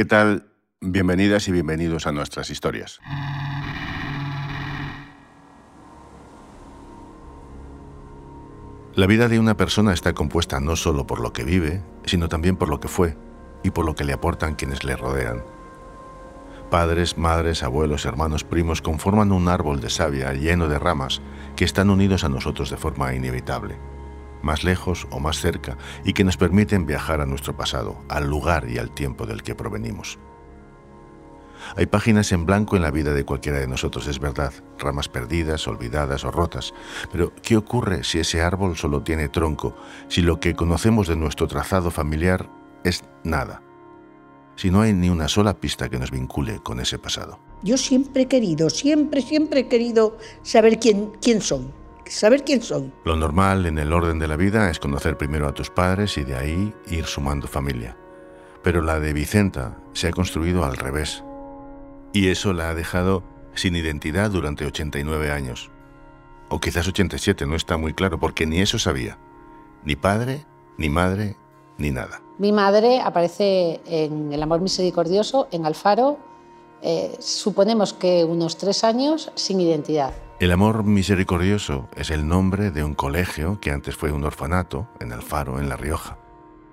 ¿Qué tal? Bienvenidas y bienvenidos a nuestras historias. La vida de una persona está compuesta no solo por lo que vive, sino también por lo que fue y por lo que le aportan quienes le rodean. Padres, madres, abuelos, hermanos, primos conforman un árbol de savia lleno de ramas que están unidos a nosotros de forma inevitable más lejos o más cerca, y que nos permiten viajar a nuestro pasado, al lugar y al tiempo del que provenimos. Hay páginas en blanco en la vida de cualquiera de nosotros, es verdad, ramas perdidas, olvidadas o rotas, pero ¿qué ocurre si ese árbol solo tiene tronco, si lo que conocemos de nuestro trazado familiar es nada? Si no hay ni una sola pista que nos vincule con ese pasado. Yo siempre he querido, siempre, siempre he querido saber quién, quién soy saber quién son. Lo normal en el orden de la vida es conocer primero a tus padres y de ahí ir sumando familia. Pero la de Vicenta se ha construido al revés. Y eso la ha dejado sin identidad durante 89 años. O quizás 87, no está muy claro, porque ni eso sabía. Ni padre, ni madre, ni nada. Mi madre aparece en El Amor Misericordioso, en Alfaro, eh, suponemos que unos tres años sin identidad. El amor misericordioso es el nombre de un colegio que antes fue un orfanato en el Faro, en La Rioja.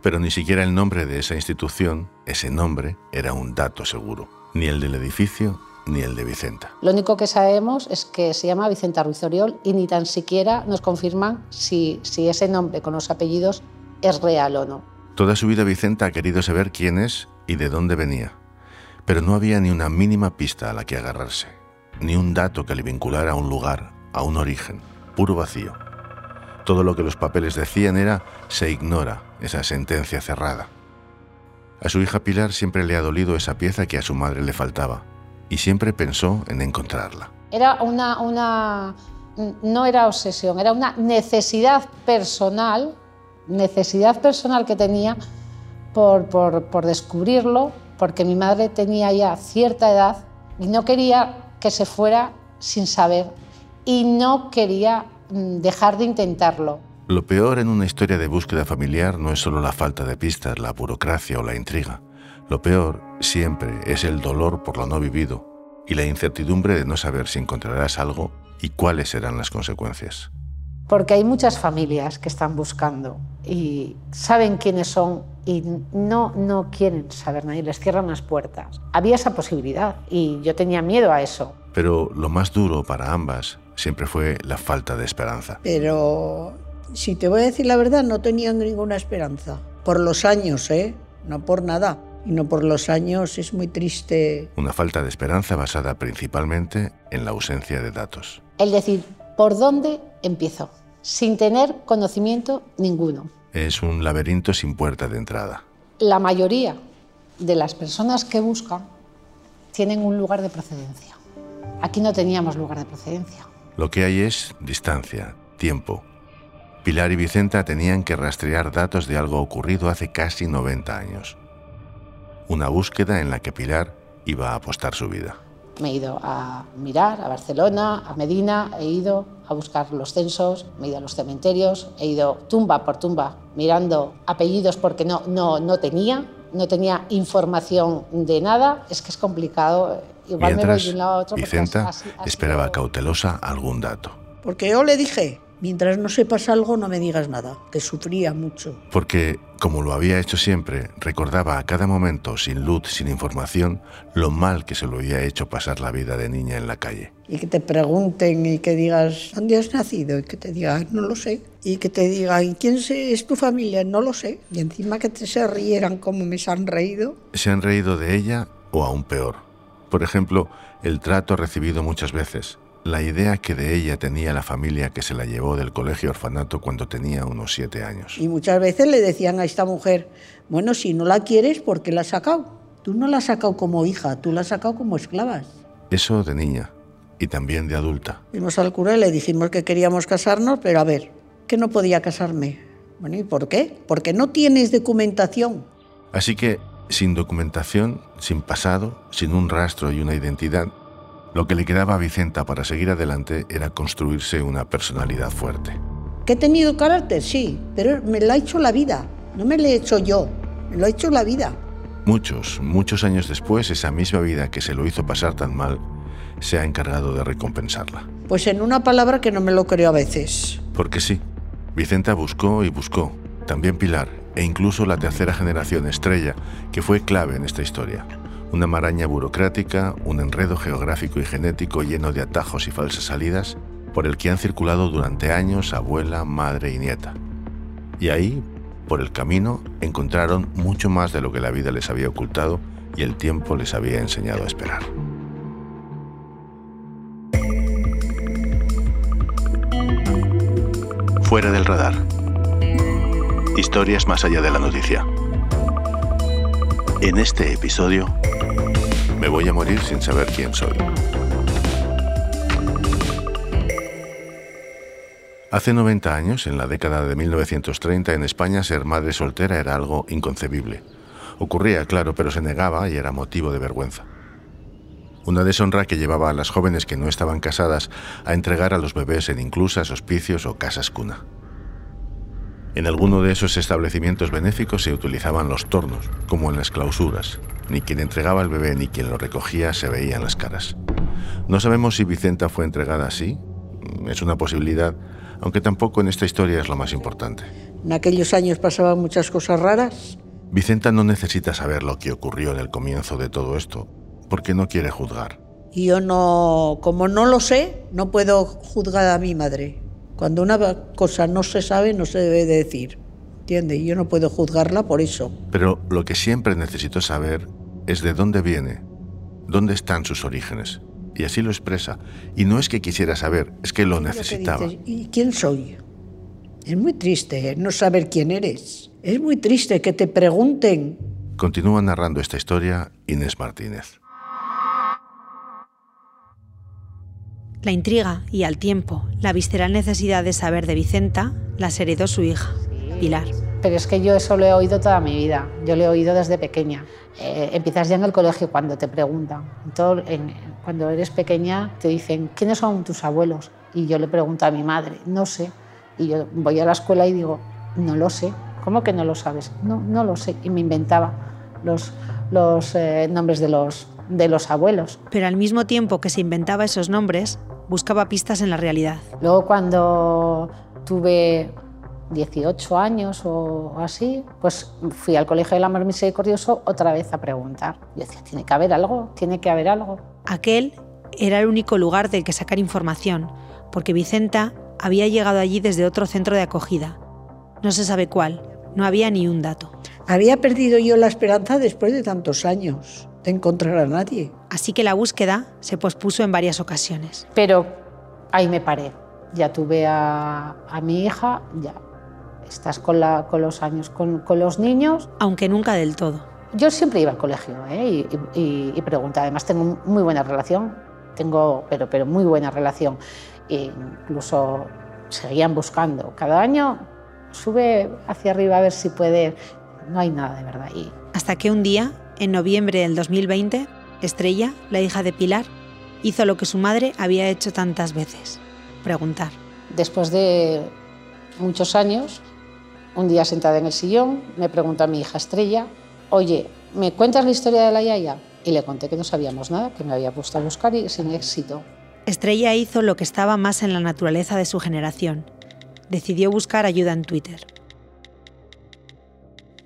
Pero ni siquiera el nombre de esa institución, ese nombre, era un dato seguro. Ni el del edificio, ni el de Vicenta. Lo único que sabemos es que se llama Vicenta Ruiz Oriol y ni tan siquiera nos confirman si, si ese nombre con los apellidos es real o no. Toda su vida Vicenta ha querido saber quién es y de dónde venía, pero no había ni una mínima pista a la que agarrarse ni un dato que le vinculara a un lugar, a un origen, puro vacío. Todo lo que los papeles decían era se ignora, esa sentencia cerrada. A su hija Pilar siempre le ha dolido esa pieza que a su madre le faltaba y siempre pensó en encontrarla. Era una, una no era obsesión, era una necesidad personal, necesidad personal que tenía por, por, por descubrirlo, porque mi madre tenía ya cierta edad y no quería que se fuera sin saber y no quería mm, dejar de intentarlo. Lo peor en una historia de búsqueda familiar no es solo la falta de pistas, la burocracia o la intriga. Lo peor siempre es el dolor por lo no vivido y la incertidumbre de no saber si encontrarás algo y cuáles serán las consecuencias. Porque hay muchas familias que están buscando y saben quiénes son y no, no quieren saber nadie, les cierran las puertas. Había esa posibilidad y yo tenía miedo a eso. Pero lo más duro para ambas siempre fue la falta de esperanza. Pero si te voy a decir la verdad, no tenían ninguna esperanza. Por los años, ¿eh? No por nada. Y no por los años es muy triste. Una falta de esperanza basada principalmente en la ausencia de datos. El decir, ¿por dónde empiezo? Sin tener conocimiento ninguno. Es un laberinto sin puerta de entrada. La mayoría de las personas que buscan tienen un lugar de procedencia. Aquí no teníamos lugar de procedencia. Lo que hay es distancia, tiempo. Pilar y Vicenta tenían que rastrear datos de algo ocurrido hace casi 90 años. Una búsqueda en la que Pilar iba a apostar su vida. Me he ido a mirar a Barcelona, a Medina, he ido a buscar los censos, me he ido a los cementerios, he ido tumba por tumba mirando apellidos porque no, no, no tenía, no tenía información de nada. Es que es complicado. Igual me voy de un lado a otro. Vicenta esperaba cautelosa algún dato. Porque yo le dije, mientras no sepas algo no me digas nada, que sufría mucho. Porque, como lo había hecho siempre, recordaba a cada momento, sin luz, sin información, lo mal que se lo había hecho pasar la vida de niña en la calle. Y que te pregunten y que digas, ¿dónde has nacido? Y que te digan, no lo sé. Y que te digan, ¿quién es tu familia? No lo sé. Y encima que te se rieran como me se han reído. Se han reído de ella o aún peor. Por ejemplo, el trato recibido muchas veces, la idea que de ella tenía la familia que se la llevó del colegio orfanato cuando tenía unos siete años. Y muchas veces le decían a esta mujer, bueno, si no la quieres, ¿por qué la has sacado? Tú no la has sacado como hija, tú la has sacado como esclavas. Eso de niña y también de adulta. Fuimos al cura y le dijimos que queríamos casarnos, pero a ver, que no podía casarme. Bueno, ¿y por qué? Porque no tienes documentación. Así que, sin documentación, sin pasado, sin un rastro y una identidad, lo que le quedaba a Vicenta para seguir adelante era construirse una personalidad fuerte. ¿Que he tenido carácter? Sí, pero me la ha hecho la vida. No me lo he hecho yo, me lo ha hecho la vida. Muchos, muchos años después, esa misma vida que se lo hizo pasar tan mal, se ha encargado de recompensarla. Pues en una palabra que no me lo creo a veces. Porque sí, Vicenta buscó y buscó, también Pilar, e incluso la tercera generación estrella, que fue clave en esta historia. Una maraña burocrática, un enredo geográfico y genético lleno de atajos y falsas salidas, por el que han circulado durante años abuela, madre y nieta. Y ahí, por el camino, encontraron mucho más de lo que la vida les había ocultado y el tiempo les había enseñado a esperar. Fuera del radar. Historias más allá de la noticia. En este episodio, me voy a morir sin saber quién soy. Hace 90 años, en la década de 1930, en España ser madre soltera era algo inconcebible. Ocurría, claro, pero se negaba y era motivo de vergüenza. Una deshonra que llevaba a las jóvenes que no estaban casadas a entregar a los bebés en inclusas, hospicios o casas cuna. En alguno de esos establecimientos benéficos se utilizaban los tornos, como en las clausuras. Ni quien entregaba el bebé ni quien lo recogía se veían las caras. No sabemos si Vicenta fue entregada así. Es una posibilidad, aunque tampoco en esta historia es lo más importante. En aquellos años pasaban muchas cosas raras. Vicenta no necesita saber lo que ocurrió en el comienzo de todo esto, porque no quiere juzgar. Y yo no, como no lo sé, no puedo juzgar a mi madre. Cuando una cosa no se sabe, no se debe de decir. ¿Entiendes? Yo no puedo juzgarla por eso. Pero lo que siempre necesito saber es de dónde viene, dónde están sus orígenes. Y así lo expresa. Y no es que quisiera saber, es que lo necesitaba. ¿Y quién soy? Es muy triste ¿eh? no saber quién eres. Es muy triste que te pregunten. Continúa narrando esta historia Inés Martínez. La intriga y al tiempo la visceral necesidad de saber de Vicenta las heredó su hija, Pilar. Pero es que yo eso lo he oído toda mi vida, yo lo he oído desde pequeña. Eh, empiezas ya en el colegio cuando te preguntan. Cuando eres pequeña te dicen, ¿quiénes son tus abuelos? Y yo le pregunto a mi madre, no sé. Y yo voy a la escuela y digo, no lo sé. ¿Cómo que no lo sabes? No, no lo sé. Y me inventaba los, los eh, nombres de los, de los abuelos. Pero al mismo tiempo que se inventaba esos nombres, buscaba pistas en la realidad. Luego cuando tuve 18 años o así, pues fui al Colegio del Amor Misericordioso otra vez a preguntar. Yo decía, tiene que haber algo, tiene que haber algo. Aquel era el único lugar del que sacar información, porque Vicenta había llegado allí desde otro centro de acogida. No se sabe cuál, no había ni un dato. Había perdido yo la esperanza después de tantos años de encontrar a nadie. Así que la búsqueda se pospuso en varias ocasiones. Pero ahí me paré. Ya tuve a, mi hija, ya estás con, la, con los años, con, con, los niños. Aunque nunca del todo. Yo siempre iba al colegio ¿eh? y, y, y preguntaba. Además tengo muy buena relación, tengo, pero, pero muy buena relación. E incluso seguían buscando. Cada año sube hacia arriba a ver si puede. No hay nada de verdad. Y... Hasta que un día en noviembre del 2020, Estrella, la hija de Pilar, hizo lo que su madre había hecho tantas veces, preguntar. Después de muchos años, un día sentada en el sillón, me pregunta a mi hija Estrella, oye, ¿me cuentas la historia de la Yaya? Y le conté que no sabíamos nada, que me había puesto a buscar y sin éxito. Estrella hizo lo que estaba más en la naturaleza de su generación. Decidió buscar ayuda en Twitter.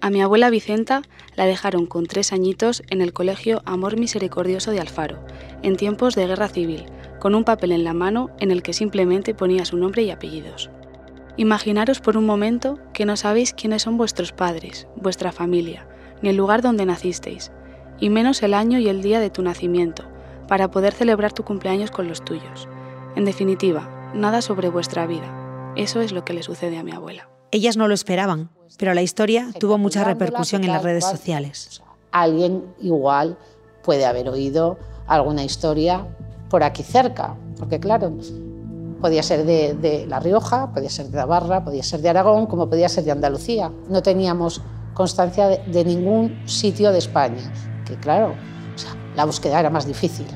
A mi abuela Vicenta la dejaron con tres añitos en el colegio Amor Misericordioso de Alfaro, en tiempos de guerra civil, con un papel en la mano en el que simplemente ponía su nombre y apellidos. Imaginaros por un momento que no sabéis quiénes son vuestros padres, vuestra familia, ni el lugar donde nacisteis, y menos el año y el día de tu nacimiento, para poder celebrar tu cumpleaños con los tuyos. En definitiva, nada sobre vuestra vida. Eso es lo que le sucede a mi abuela. Ellas no lo esperaban, pero la historia tuvo mucha repercusión en las redes sociales. Alguien igual puede haber oído alguna historia por aquí cerca, porque claro, podía ser de, La Rioja, podía ser de Navarra, podía ser de Aragón, como podía ser de Andalucía. No teníamos constancia de, ningún sitio de España, que claro, la búsqueda era más difícil.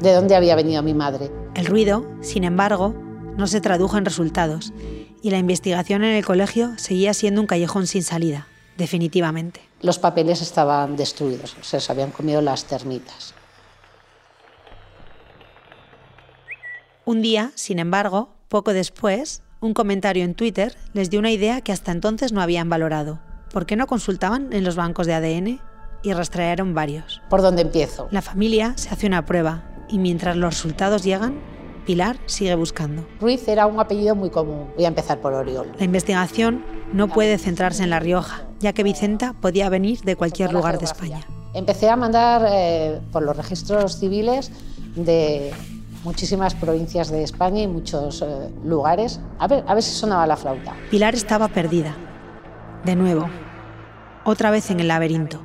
¿De dónde había venido mi madre? El ruido, sin embargo, no se tradujo en resultados y la investigación en el colegio seguía siendo un callejón sin salida. definitivamente. Los papeles estaban destruidos, se los habían comido las termitas. Un día, sin embargo, poco después, un comentario en Twitter les dio una idea que hasta entonces no habían valorado. ¿Por qué no consultaban en los bancos de ADN? Y rastrearon varios. ¿Por dónde empiezo? La familia se hace una prueba y mientras los resultados llegan, Pilar sigue buscando. Ruiz era un apellido muy común. Voy a empezar por Oriol. La investigación no puede centrarse en La Rioja, ya que Vicenta podía venir de cualquier lugar de España. Empecé a mandar eh, por los registros civiles de muchísimas provincias de España y muchos eh, lugares. A ver, a ver si sonaba la flauta. Pilar estaba perdida. De nuevo. Otra vez en el laberinto.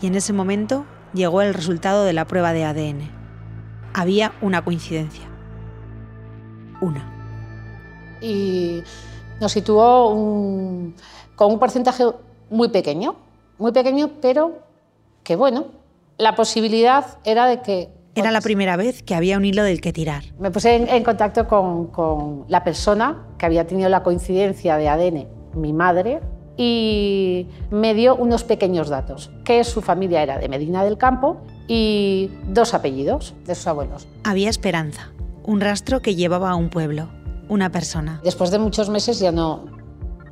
Y en ese momento llegó el resultado de la prueba de ADN. Había una coincidencia. Una. Y nos situó un- con un porcentaje muy pequeño, muy pequeño, pero que bueno, la posibilidad era de que... Era la primera vez que había un hilo del que tirar. Me puse en, en contacto con, con la persona que había tenido la coincidencia de ADN, mi madre, y me dio unos pequeños datos, que su familia era de Medina del Campo y dos apellidos de sus abuelos. Había esperanza, un rastro que llevaba a un pueblo, una persona. Después de muchos meses ya no,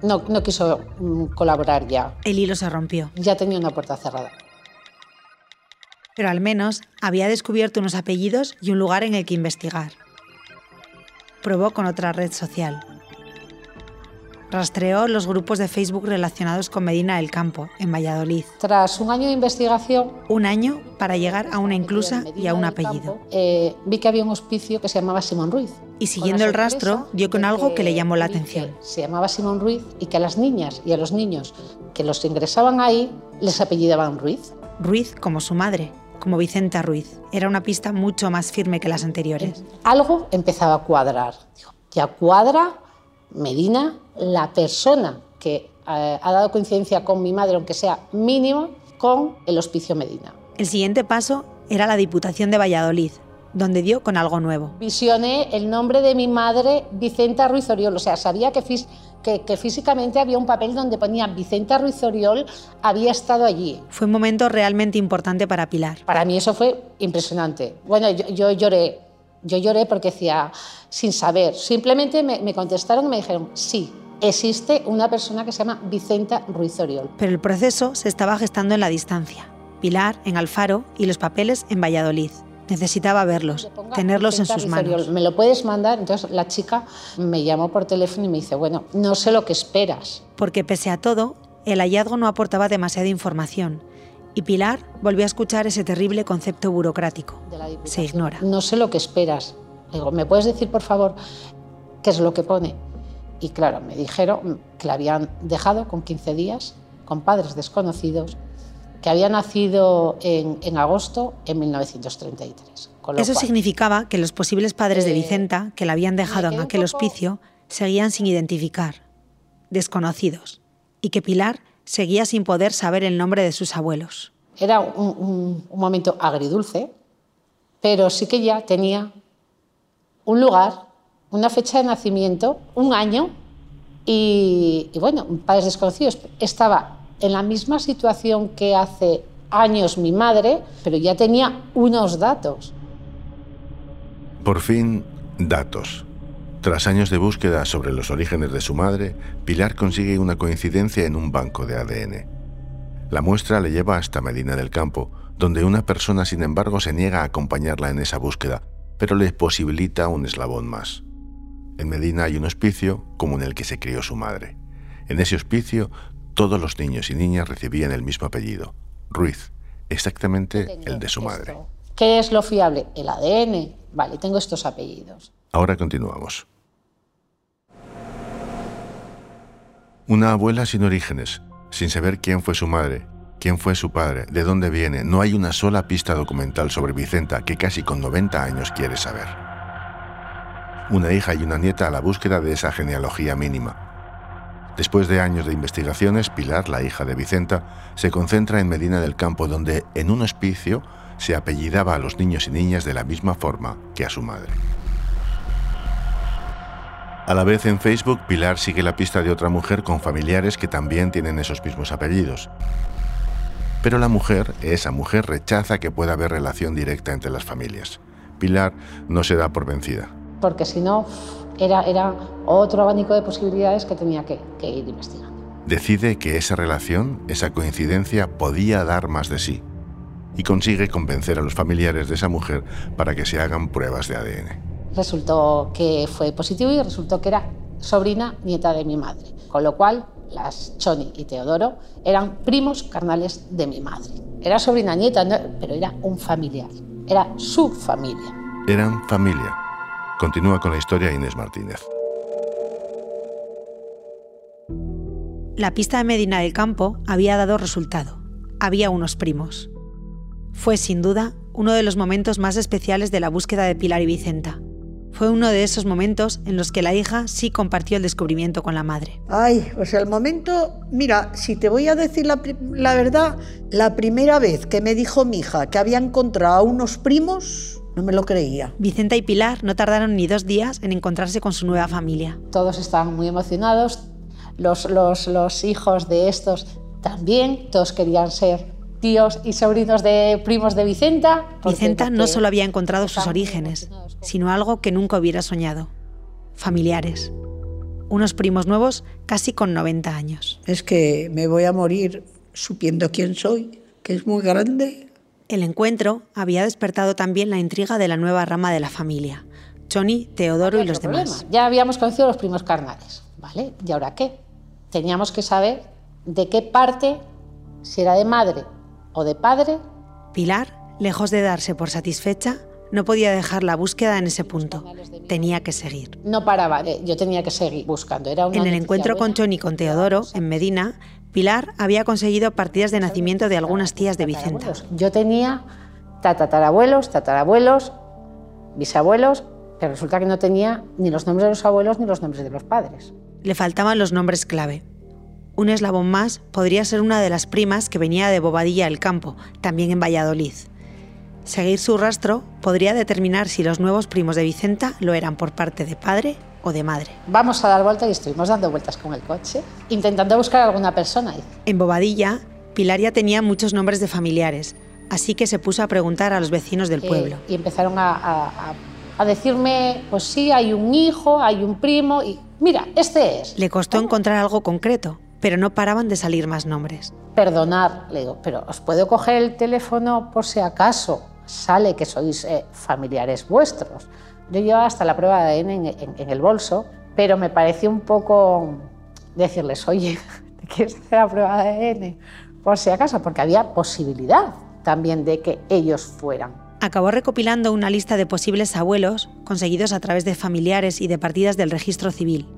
no, no quiso mm, colaborar ya, El hilo se rompió, ya tenía una puerta cerrada. pero al menos había descubierto unos apellidos y un lugar en el que investigar. Probó con otra red social. Rastreó los grupos de Facebook relacionados con Medina del Campo, en Valladolid. Tras un año de investigación, Un año para llegar a una inclusa y a un apellido. Campo, eh, vi que había un hospicio que se llamaba Simón Ruiz. Y siguiendo el rastro, dio con algo que le llamó la que atención. Se llamaba Simón Ruiz y que a las niñas y a los niños que los ingresaban ahí les apellidaban Ruiz. Ruiz como su madre, como Vicenta Ruiz. Era una pista mucho más firme que las anteriores. Algo empezaba a cuadrar. Ya cuadra Medina, la persona que eh, ha dado coincidencia con mi madre, aunque sea mínimo, con el hospicio Medina. El siguiente paso era la Diputación de Valladolid, donde dio con algo nuevo. Visioné el nombre de mi madre, Vicenta Ruiz Oriol. O sea, sabía que, fis- que- que físicamente había un papel donde ponía Vicenta Ruiz Oriol, había estado allí. Fue un momento realmente importante para Pilar. Para mí eso fue impresionante. Bueno, yo, yo lloré, yo lloré porque decía, sin saber, simplemente me, me contestaron y me dijeron, sí, existe una persona que se llama Vicenta Ruiz Oriol. Pero el proceso se estaba gestando en la distancia. Pilar en Alfaro y los papeles en Valladolid. Necesitaba verlos, tenerlos en sus manos. ¿Me lo puedes mandar? Entonces la chica me llamó por teléfono y me dice, bueno, no sé lo que esperas. Porque pese a todo, el hallazgo no aportaba demasiada información. Y Pilar volvió a escuchar ese terrible concepto burocrático. Se ignora. No sé lo que esperas. Digo, ¿me puedes decir, por favor, qué es lo que pone? Y claro, me dijeron que la habían dejado con 15 días, con padres desconocidos, que había nacido en, en agosto en 1933. Con lo Eso cual, significaba que los posibles padres de Eh, Vicenta, que la habían dejado en aquel poco- hospicio, seguían sin identificar, desconocidos, y que Pilar seguía sin poder saber el nombre de sus abuelos. Era un, un- un momento agridulce, pero sí que ya tenía un lugar, una fecha de nacimiento, un año y, y bueno, padres desconocidos. Estaba en la misma situación que hace años mi madre, pero ya tenía unos datos. Por fin, datos. Tras años de búsqueda sobre los orígenes de su madre, Pilar consigue una coincidencia en un banco de ADN. La muestra le lleva hasta Medina del Campo, donde una persona sin embargo se niega a acompañarla en esa búsqueda, pero le posibilita un eslabón más. En Medina hay un hospicio como en el que se crió su madre. En ese hospicio, todos los niños y niñas recibían el mismo apellido, Ruiz, exactamente el de su madre. ¿Qué es lo fiable? El ADN. Vale, tengo estos apellidos. Ahora continuamos. Una abuela sin orígenes, sin saber quién fue su madre, quién fue su padre, de dónde viene, no hay una sola pista documental sobre Vicenta que casi con 90 años quiere saber. Una hija y una nieta a la búsqueda de esa genealogía mínima. Después de años de investigaciones, Pilar, la hija de Vicenta, se concentra en Medina del Campo, donde en un hospicio se apellidaba a los niños y niñas de la misma forma que a su madre. A la vez en Facebook, Pilar sigue la pista de otra mujer con familiares que también tienen esos mismos apellidos. Pero la mujer, esa mujer, rechaza que pueda haber relación directa entre las familias. Pilar no se da por vencida. Porque si no, era, era otro abanico de posibilidades que tenía que, que ir investigando. Decide que esa relación, esa coincidencia, podía dar más de sí y consigue convencer a los familiares de esa mujer para que se hagan pruebas de ADN. Resultó que fue positivo y resultó que era sobrina nieta de mi madre, con lo cual las Choni y Teodoro eran primos carnales de mi madre. Era sobrina nieta, pero era un familiar, era su familia. Eran familia. Continúa con la historia Inés Martínez. La pista de Medina del Campo había dado resultado. Había unos primos. Fue sin duda uno de los momentos más especiales de la búsqueda de Pilar y Vicenta. Fue uno de esos momentos en los que la hija sí compartió el descubrimiento con la madre. Ay, pues el momento, mira, si te voy a decir la, la verdad, la primera vez que me dijo mi hija que había encontrado a unos primos, no me lo creía. Vicenta y Pilar no tardaron ni dos días en encontrarse con su nueva familia. Todos estaban muy emocionados, los, los, los hijos de estos también, todos querían ser tíos y sobrinos de primos de Vicenta. Vicenta no solo había encontrado sus orígenes, sino algo que nunca hubiera soñado. Familiares. Unos primos nuevos casi con 90 años. Es que me voy a morir supiendo quién soy, que es muy grande. El encuentro había despertado también la intriga de la nueva rama de la familia. Johnny, Teodoro y los demás. Ya habíamos conocido los primos carnales, ¿vale? ¿Y ahora qué? Teníamos que saber de qué parte, si era de madre o de padre. Pilar, lejos de darse por satisfecha, no podía dejar la búsqueda en ese punto. Tenía que seguir. No paraba, yo tenía que seguir buscando. Era en el encuentro con Choni y con Teodoro, en Medina, Pilar había conseguido partidas de nacimiento de algunas tías de Vicenta. Yo tenía tatarabuelos, tatarabuelos, bisabuelos, pero resulta que no tenía ni los nombres de los abuelos ni los nombres de los padres. Le faltaban los nombres clave un eslabón más podría ser una de las primas que venía de Bobadilla del Campo, también en Valladolid. Seguir su rastro podría determinar si los nuevos primos de Vicenta lo eran por parte de padre o de madre. Vamos a dar vuelta y estuvimos dando vueltas con el coche, intentando buscar a alguna persona. En Bobadilla, Pilaria tenía muchos nombres de familiares, así que se puso a preguntar a los vecinos del pueblo. y empezaron a, a decirme, pues sí, hay un hijo, hay un primo, y mira, este es. Le costó encontrar algo concreto, pero no paraban de salir más nombres. Perdonar, le digo, pero ¿os puedo coger el teléfono por si acaso sale que sois eh, familiares vuestros? Yo llevaba hasta la prueba de ADN en, el bolso, pero me pareció un poco decirles, oye, ¿te quieres hacer la prueba de ADN? Por si acaso, porque había posibilidad también de que ellos fueran. Acabó recopilando una lista de posibles abuelos conseguidos a través de familiares y de partidas del registro civil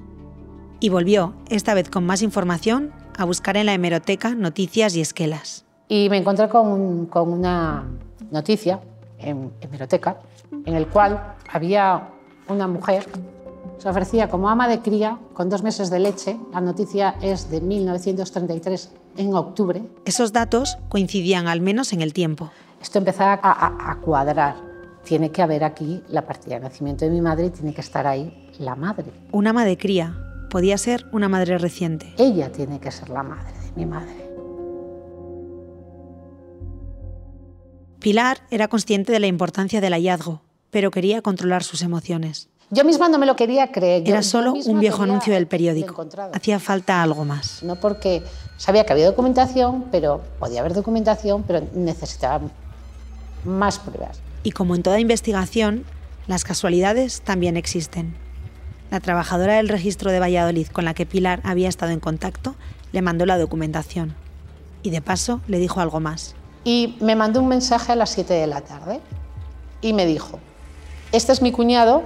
y volvió, esta vez con más información, a buscar en la hemeroteca noticias y esquelas. Y me encontré con, con una noticia en hemeroteca en el cual había una mujer se ofrecía como ama de cría con dos meses de leche. La noticia es de 1933, en octubre. Esos datos coincidían al menos en el tiempo. Esto empezaba a, a, cuadrar. Tiene que haber aquí la partida de nacimiento de mi madre y tiene que estar ahí la madre. Un ama de cría, podía ser una madre reciente. Ella tiene que ser la madre de mi madre. Pilar era consciente de la importancia del hallazgo, pero quería controlar sus emociones. Yo misma no me lo quería creer. Era solo un viejo anuncio del periódico. Hacía falta algo más. No porque sabía que había documentación, pero podía haber documentación, pero necesitaba más pruebas. Y como en toda investigación, las casualidades también existen. La trabajadora del registro de Valladolid con la que Pilar había estado en contacto le mandó la documentación y de paso le dijo algo más. Y me mandó un mensaje a las 7 de la tarde y me dijo, este es mi cuñado,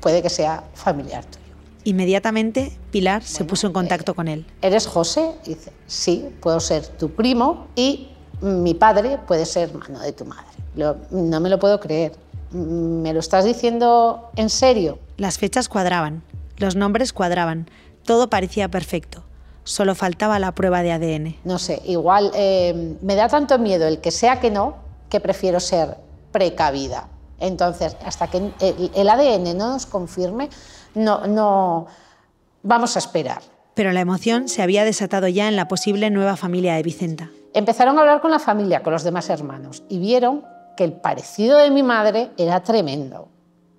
puede que sea familiar tuyo. Inmediatamente Pilar se puso en contacto eh, con él. ¿Eres José? dice, sí, puedo ser tu primo y mi padre puede ser hermano de tu madre. no me lo puedo creer. ¿Me lo estás diciendo en serio? Las fechas cuadraban, los nombres cuadraban, todo parecía perfecto. Solo faltaba la prueba de ADN. No sé, igual eh, me da tanto miedo el que sea que no, que prefiero ser precavida. Entonces, hasta que el, el ADN no nos confirme, no, no vamos a esperar. Pero la emoción se había desatado ya en la posible nueva familia de Vicenta. Empezaron a hablar con la familia, con los demás hermanos, y vieron que el parecido de mi madre era tremendo.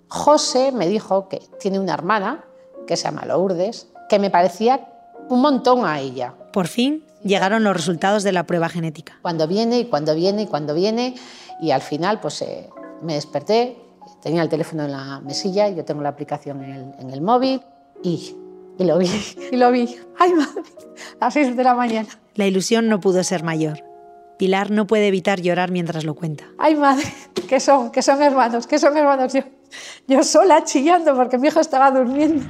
José me dijo que tiene una hermana que se llama Lourdes, que me parecía un montón a ella. Por fin llegaron los resultados de la prueba genética. Cuando viene y cuando viene y cuando viene, y al final pues eh, me desperté, tenía el teléfono en la mesilla, yo tengo la aplicación en el, en el móvil y, y, lo vi, y lo vi. ¡Ay, madre! A las 6 de la mañana. La ilusión no pudo ser mayor. Pilar no puede evitar llorar mientras lo cuenta. ¡Ay, madre! ¿Qué son? ¿Qué son hermanos? ¿Qué son hermanos? Yo, yo sola chillando porque mi hijo estaba durmiendo.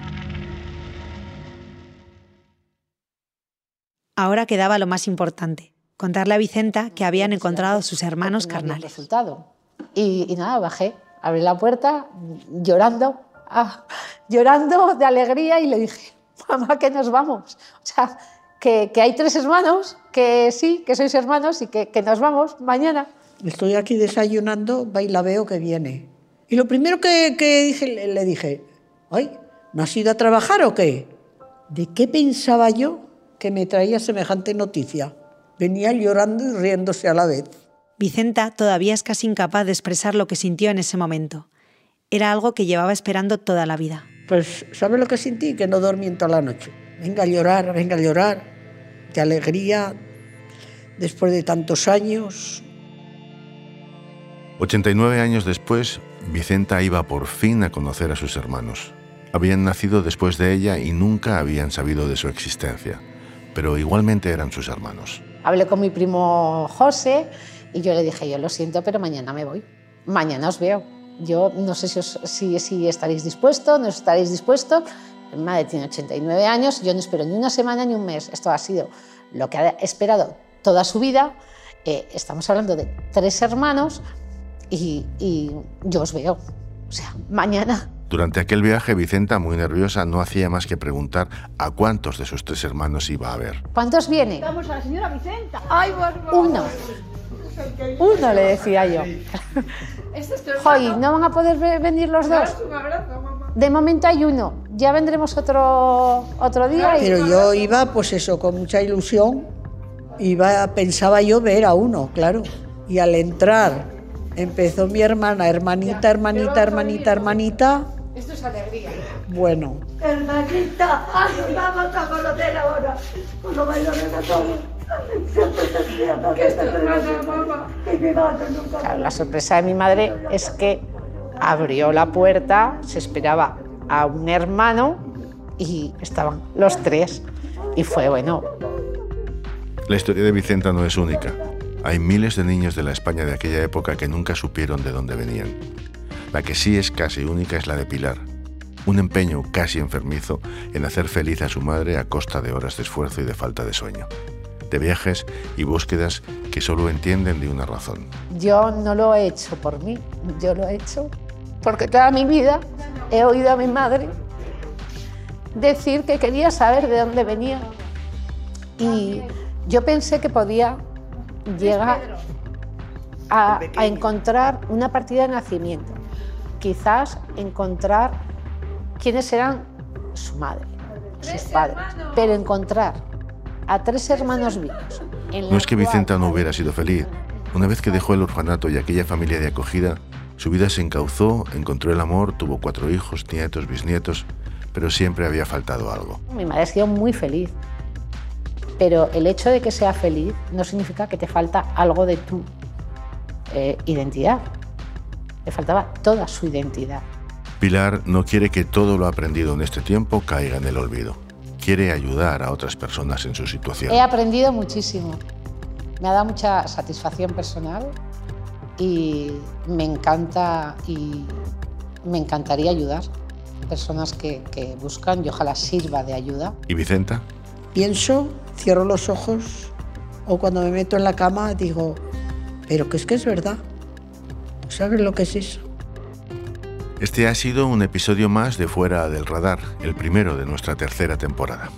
Ahora quedaba lo más importante, contarle a Vicenta que habían encontrado sus hermanos carnales. Resultado. Y, y, nada, bajé, abrí la puerta llorando, ah, llorando de alegría y le dije, mamá, que nos vamos. O sea, que, que, hay tres hermanos, que sí, que sois hermanos y que, que nos vamos mañana. Estoy aquí desayunando, va y la veo que viene. Y lo primero que, que dije, le, le dije, ay, ¿no has ido a trabajar o qué? ¿De qué pensaba yo que me traía semejante noticia? Venía llorando y riéndose a la vez. Vicenta todavía es casi incapaz de expresar lo que sintió en ese momento. Era algo que llevaba esperando toda la vida. Pues, ¿sabes lo que sentí? Que no dormí en toda la noche. Venga a llorar, venga a llorar, de alegría, después de tantos años. 89 años después, Vicenta iba por fin a conocer a sus hermanos. Habían nacido después de ella y nunca habían sabido de su existencia, pero igualmente eran sus hermanos. Hablé con mi primo José y yo le dije, yo lo siento, pero mañana me voy. Mañana os veo. Yo no sé si, os, si, si estaréis dispuestos, no estaréis dispuestos. Mi madre tiene 89 años, yo no espero ni una semana ni un mes. Esto ha sido lo que ha esperado toda su vida. Eh, estamos hablando de tres hermanos y, y yo os veo. O sea, mañana. Durante aquel viaje, Vicenta, muy nerviosa, no hacía más que preguntar a cuántos de sus tres hermanos iba a ver. ¿Cuántos vienen? Vamos a la señora Vicenta. Ay, Uno. Uno, le decía yo. Joy, ¿no van a poder venir los dos? De momento hay uno. Ya vendremos otro, otro día. Y... Pero yo iba, pues eso, con mucha ilusión. Iba, pensaba yo ver a uno, claro. Y al entrar, empezó mi hermana, hermanita, hermanita, hermanita, hermanita. Esto es alegría. Bueno. Hermanita, ay, vamos a conocer ahora. Cuando todos. Claro, la sorpresa de mi madre es que abrió la puerta, se esperaba a un hermano y estaban los tres. Y fue bueno. La historia de Vicenta no es única. Hay miles de niños de la España de aquella época que nunca supieron de dónde venían. La que sí es casi única es la de Pilar. Un empeño casi enfermizo en hacer feliz a su madre a costa de horas de esfuerzo y de falta de sueño de viajes y búsquedas que solo entienden de una razón. Yo no lo he hecho por mí, yo lo he hecho porque toda mi vida he oído a mi madre decir que quería saber de dónde venía y yo pensé que podía llegar a, a encontrar una partida de nacimiento, quizás encontrar quiénes eran su madre, sus padres, pero encontrar a tres hermanos vivos. No es que Vicenta no hubiera sido feliz. Una vez que dejó el orfanato y aquella familia de acogida, su vida se encauzó, encontró el amor, tuvo cuatro hijos, nietos, bisnietos, pero siempre había faltado algo. Mi madre ha sido muy feliz, pero el hecho de que sea feliz no significa que te falta algo de tu eh, identidad. Le faltaba toda su identidad. Pilar no quiere que todo lo aprendido en este tiempo caiga en el olvido quiere ayudar a otras personas en su situación. He aprendido muchísimo. Me ha dado mucha satisfacción personal y me encanta y me encantaría ayudar a personas que, que buscan y ojalá sirva de ayuda. ¿Y Vicenta? Pienso, cierro los ojos o cuando me meto en la cama digo, pero que es que es verdad. ¿Sabes lo que es eso? Este ha sido un episodio más de Fuera del Radar, el primero de nuestra tercera temporada.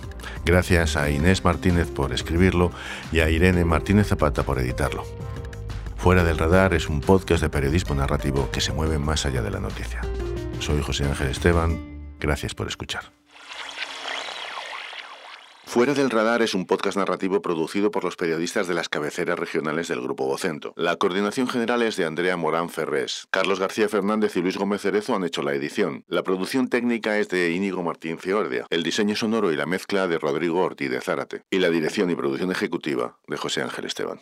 Gracias a Inés Martínez por escribirlo y a Irene Martínez Zapata por editarlo. Fuera del Radar es un podcast de periodismo narrativo que se mueve más allá de la noticia. Soy José Ángel Esteban, gracias por escuchar. Fuera del Radar es un podcast narrativo producido por los periodistas de las cabeceras regionales del Grupo Vocento. La coordinación general es de Andrea Morán Ferrés. Carlos García Fernández y Luis Gómez Cerezo han hecho la edición. La producción técnica es de Íñigo Martín Fiordia. El diseño sonoro y la mezcla de Rodrigo Ortiz de Zárate. Y la dirección y producción ejecutiva de José Ángel Esteban.